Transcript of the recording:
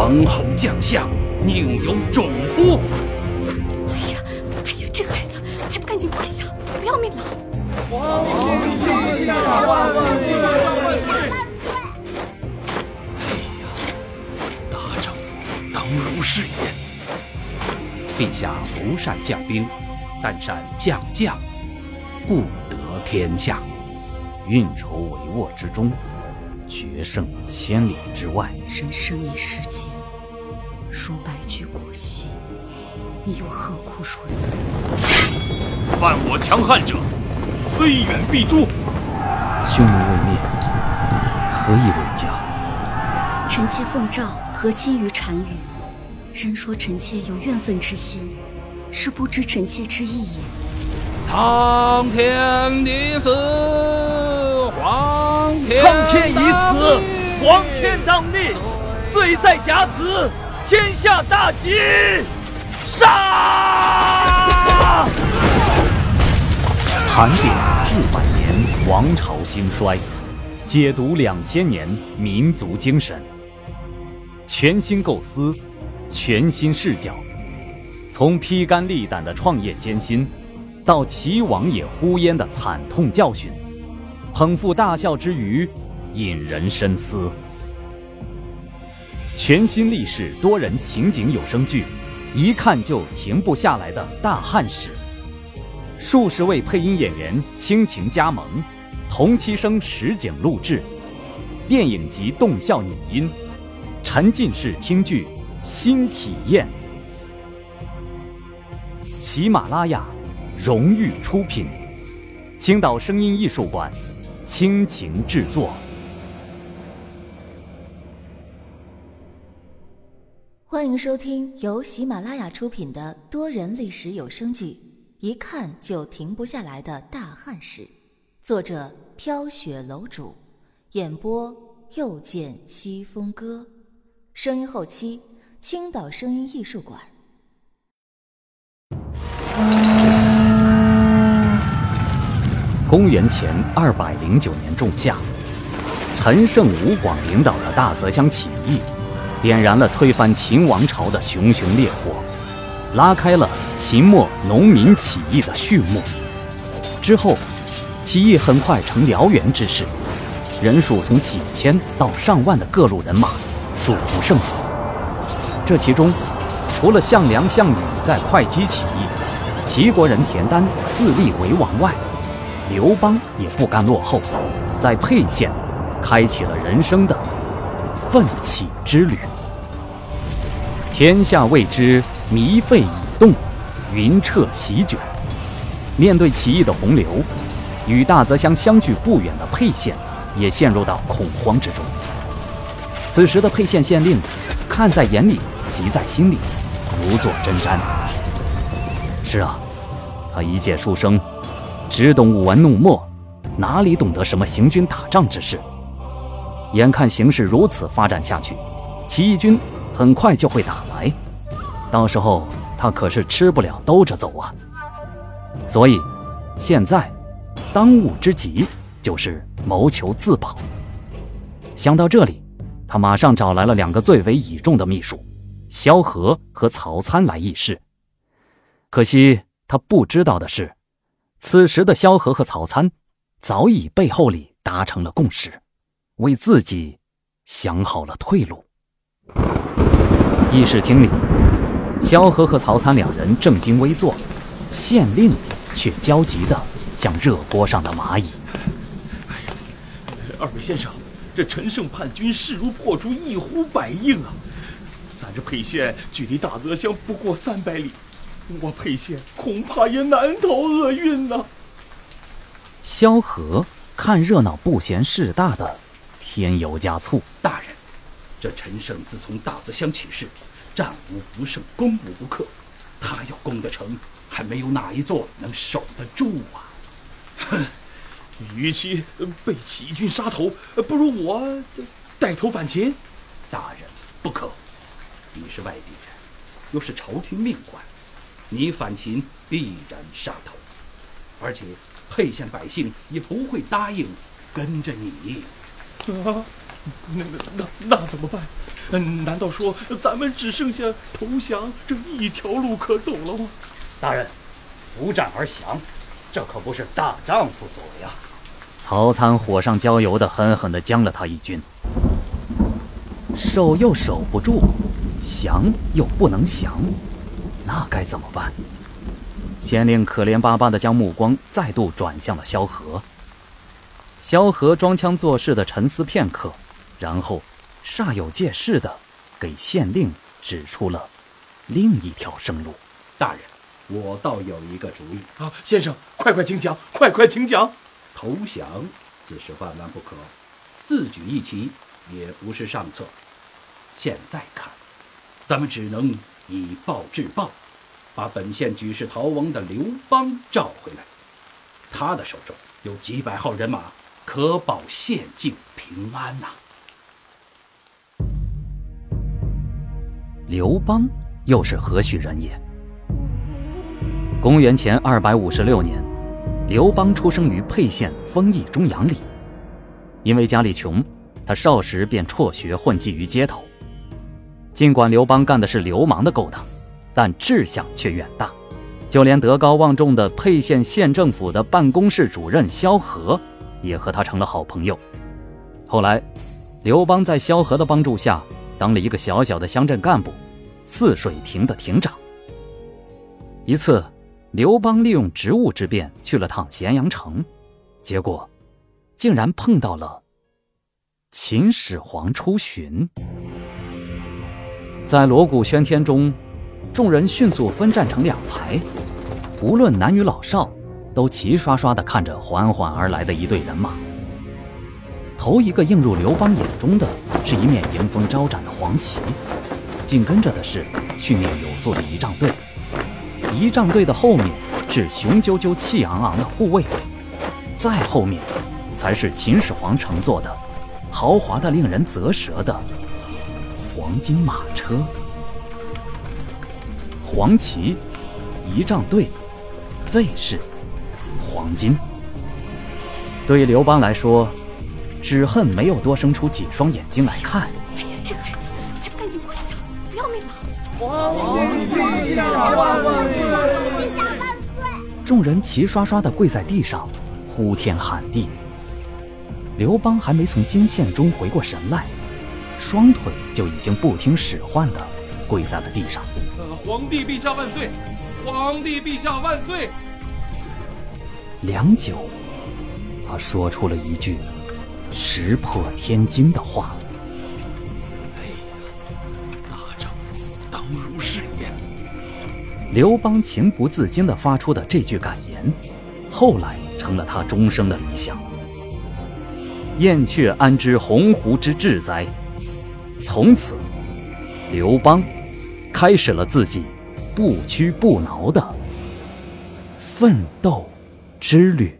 王侯将相，宁有种乎？哎呀，哎呀，这孩子还不赶紧跪下，不要命了！皇天下万岁！万岁！哎呀，大丈夫当如是也。陛下不善将兵，但善将将，故得天下。运筹帷幄之中，决胜千里之外。人生一世间，如白驹过隙，你又何苦如此？犯我强汉者，虽远必诛。匈奴未灭，何以为家？臣妾奉诏和亲于单于，人说臣妾有怨愤之心，是不知臣妾之意也。苍天已死，黄天苍天已死，黄天当立。岁在甲子，天下大吉。杀！盘点四百年王朝兴衰，解读两千年民族精神。全新构思，全新视角，从披肝沥胆的创业艰辛。到齐王爷呼烟的惨痛教训，捧腹大笑之余，引人深思。全新历史多人情景有声剧，一看就停不下来的大汉史。数十位配音演员倾情加盟，同期声实景录制，电影级动效拟音，沉浸式听剧新体验。喜马拉雅。荣誉出品，青岛声音艺术馆倾情制作。欢迎收听由喜马拉雅出品的多人历史有声剧《一看就停不下来的大汉史》，作者飘雪楼主，演播又见西风歌，声音后期青岛声音艺术馆。公元前二百零九年仲夏，陈胜吴广领导的大泽乡起义，点燃了推翻秦王朝的熊熊烈火，拉开了秦末农民起义的序幕。之后，起义很快成燎原之势，人数从几千到上万的各路人马数不胜数。这其中，除了项梁、项羽在会稽起义，齐国人田丹自立为王外，刘邦也不甘落后，在沛县开启了人生的奋起之旅。天下为之糜费已动，云彻席卷。面对起义的洪流，与大泽乡相距不远的沛县也陷入到恐慌之中。此时的沛县县令看在眼里，急在心里，如坐针毡。是啊，他一介书生。只懂舞文弄墨，哪里懂得什么行军打仗之事？眼看形势如此发展下去，起义军很快就会打来，到时候他可是吃不了兜着走啊！所以，现在当务之急就是谋求自保。想到这里，他马上找来了两个最为倚重的秘书，萧何和曹参来议事。可惜他不知道的是。此时的萧何和曹参，早已背后里达成了共识，为自己想好了退路。议事厅里，萧何和曹参两人正襟危坐，县令却焦急的像热锅上的蚂蚁。二位先生，这陈胜叛军势如破竹，一呼百应啊！咱这沛县距离大泽乡不过三百里。我沛县恐怕也难逃厄运呐。萧何看热闹不嫌事大的添油加醋。大人，这陈胜自从大泽乡起事，战无不胜，攻无不克。他要攻得成，还没有哪一座能守得住啊！哼，与其被起义军杀头，不如我带头反秦。大人不可，你是外地人，又是朝廷命官。你反秦必然杀头，而且沛县百姓也不会答应跟着你。啊，那那那那怎么办？嗯，难道说咱们只剩下投降这一条路可走了吗？大人，不战而降，这可不是大丈夫所为啊！曹参火上浇油的狠狠地将了他一军，守又守不住，降又不能降，那该怎么办？县令可怜巴巴地将目光再度转向了萧何。萧何装腔作势地沉思片刻，然后煞有介事地给县令指出了另一条生路。大人，我倒有一个主意啊！先生，快快请讲，快快请讲。投降自是万万不可，自举义旗也不是上策。现在看，咱们只能以暴制暴，把本县举世逃亡的刘邦召回来。他的手中有几百号人马，可保县境平安呐。刘邦又是何许人也？公元前二百五十六年。刘邦出生于沛县丰邑中阳里，因为家里穷，他少时便辍学混迹于街头。尽管刘邦干的是流氓的勾当，但志向却远大，就连德高望重的沛县县政府的办公室主任萧何，也和他成了好朋友。后来，刘邦在萧何的帮助下，当了一个小小的乡镇干部，泗水亭的亭长。一次。刘邦利用职务之便去了趟咸阳城，结果竟然碰到了秦始皇出巡。在锣鼓喧天中，众人迅速分站成两排，无论男女老少，都齐刷刷地看着缓缓而来的一队人马。头一个映入刘邦眼中的是一面迎风招展的黄旗，紧跟着的是训练有素的仪仗队。仪仗队的后面是雄赳赳、气昂昂的护卫队，再后面才是秦始皇乘坐的豪华的令人啧舌的黄金马车。黄旗、仪仗队、卫士、黄金，对于刘邦来说，只恨没有多生出几双眼睛来看。哎呀，这孩子还不赶紧跪下，不要命了！皇帝陛下万岁！众人齐刷刷地跪在地上，呼天喊地。刘邦还没从惊现中回过神来，双腿就已经不听使唤地跪在了地上。呃皇帝陛下万岁！皇帝陛下万岁！良久，他说出了一句石破天惊的话。哎呀，大丈夫当如是也刘邦情不自禁地发出的这句感言，后来成了他终生的理想。燕雀安知鸿鹄之志哉？从此，刘邦开始了自己不屈不挠的奋斗之旅。